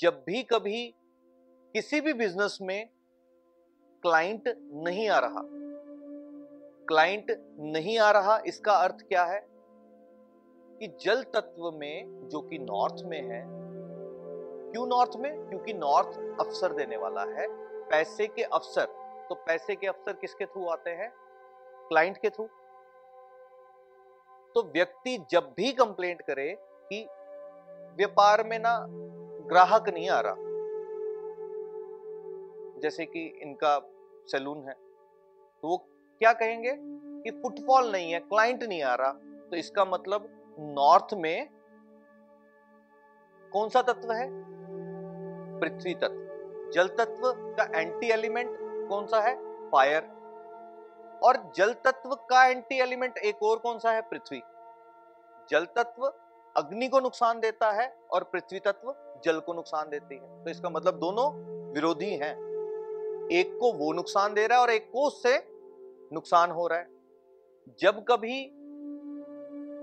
जब भी कभी किसी भी बिज़नेस में क्लाइंट नहीं आ रहा। क्लाइंट नहीं आ रहा, इसका अर्थ क्या है? कि जल तत्व में, जो कि नॉर्थ में है, क्यों नॉर्थ में? क्योंकि नॉर्थ अवसर देने वाला है। पैसे के अवसर तो पैसे के अवसर किसके थ्रू आते हैं? क्लाइंट के थ्रू तो व्यक्ति जब भी कंप्लेंट करे कि व्यापार में ना ग्राहक नहीं आ रहा। जैसे कि इनका सैलून है तो वो क्या कहेंगे कि फुटफॉल नहीं है, क्लाइंट नहीं आ रहा। तो इसका मतलब नॉर्थ में कौन सा तत्व है? पृथ्वी तत्व। जल तत्व का एंटी एलिमेंट कौन सा है? फायर और जल तत्व का एंटी एलिमेंट एक और कौन सा है? पृथ्वी। जल तत्व अग्नि को नुकसान देता है और पृथ्वी तत्व जल को नुकसान देती है। तो इसका मतलब दोनों विरोधी हैं। एक को वो नुकसान दे रहा है और एक को उससे नुकसान हो रहा है। जब कभी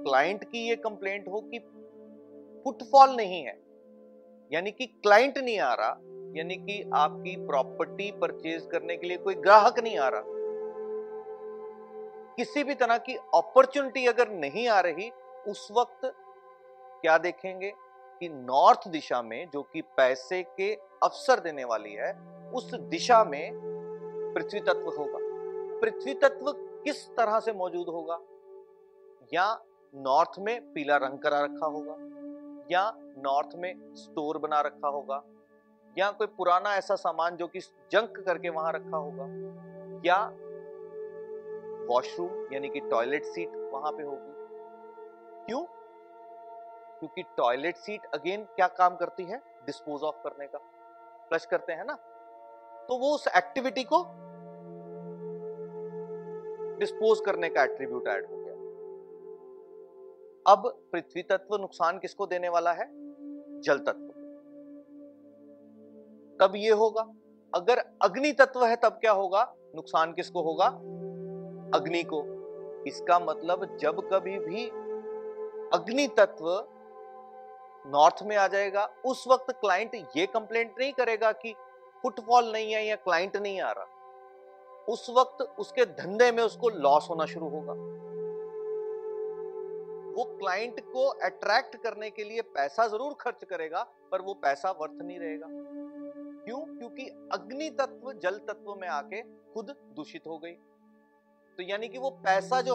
क्लाइंट की ये कंप्लेंट हो कि फुटफॉल नहीं है, यानी कि क्लाइंट नहीं आ रहा, यानी कि आपकी प्रॉपर्टी परचेज करने के लिए कोई ग्राहक नहीं आ रहा, किसी भी तरह की अपॉर्चुनिटी अगर नहीं आ रही, उस वक्त क्या देखेंगे कि नॉर्थ दिशा में, जो कि पैसे के अवसर देने वाली है, उस दिशा में पृथ्वी तत्व होगा। पृथ्वी तत्व किस तरह से मौजूद होगा? या नॉर्थ में पीला रंग करा रखा होगा? या नॉर्थ में स्टोर बना रखा होगा? या कोई पुराना ऐसा सामान जो कि जंक करके वहाँ रखा होगा? या वॉशरूम, यानी कि टॉयलेट सीट वहाँ पे होगी? क्यों? क्योंकि टॉयलेट सीट अगेन क्या काम करती है? डिस्पोज ऑफ़ करने का। फ्लश करते हैं ना? तो वो उस एक्टिविटी को डिस्पोज करने का एट्रीब्यूट ऐड हो गया। अब पृथ्वी तत्व नुकसान किसको देने वाला है? जल तत्व तब ये होगा। अगर अग्नि तत्व है, तब क्या होगा? नुकसान किसको होगा? अग्नि को। इसका मतलब जब कभी भी अग्नि तत्व नॉर्थ में आ जाएगा। उस वक्त क्लाइंट ये कंप्लेंट नहीं करेगा कि फुटफॉल नहीं है या क्लाइंट नहीं आ रहा। उस वक्त उसके धंधे में उसको लॉस होना शुरू होगा। वो क्लाइंट को अट्रैक्ट करने के लिए पैसा ज़रूर खर्च करेगा, पर वो पैसा वर्थ नहीं रहेगा। क्यों? क्योंकि अग्नि तत्व जल तत्व में आके खुद दूषित हो गई। तो यानी कि वो पैसा जो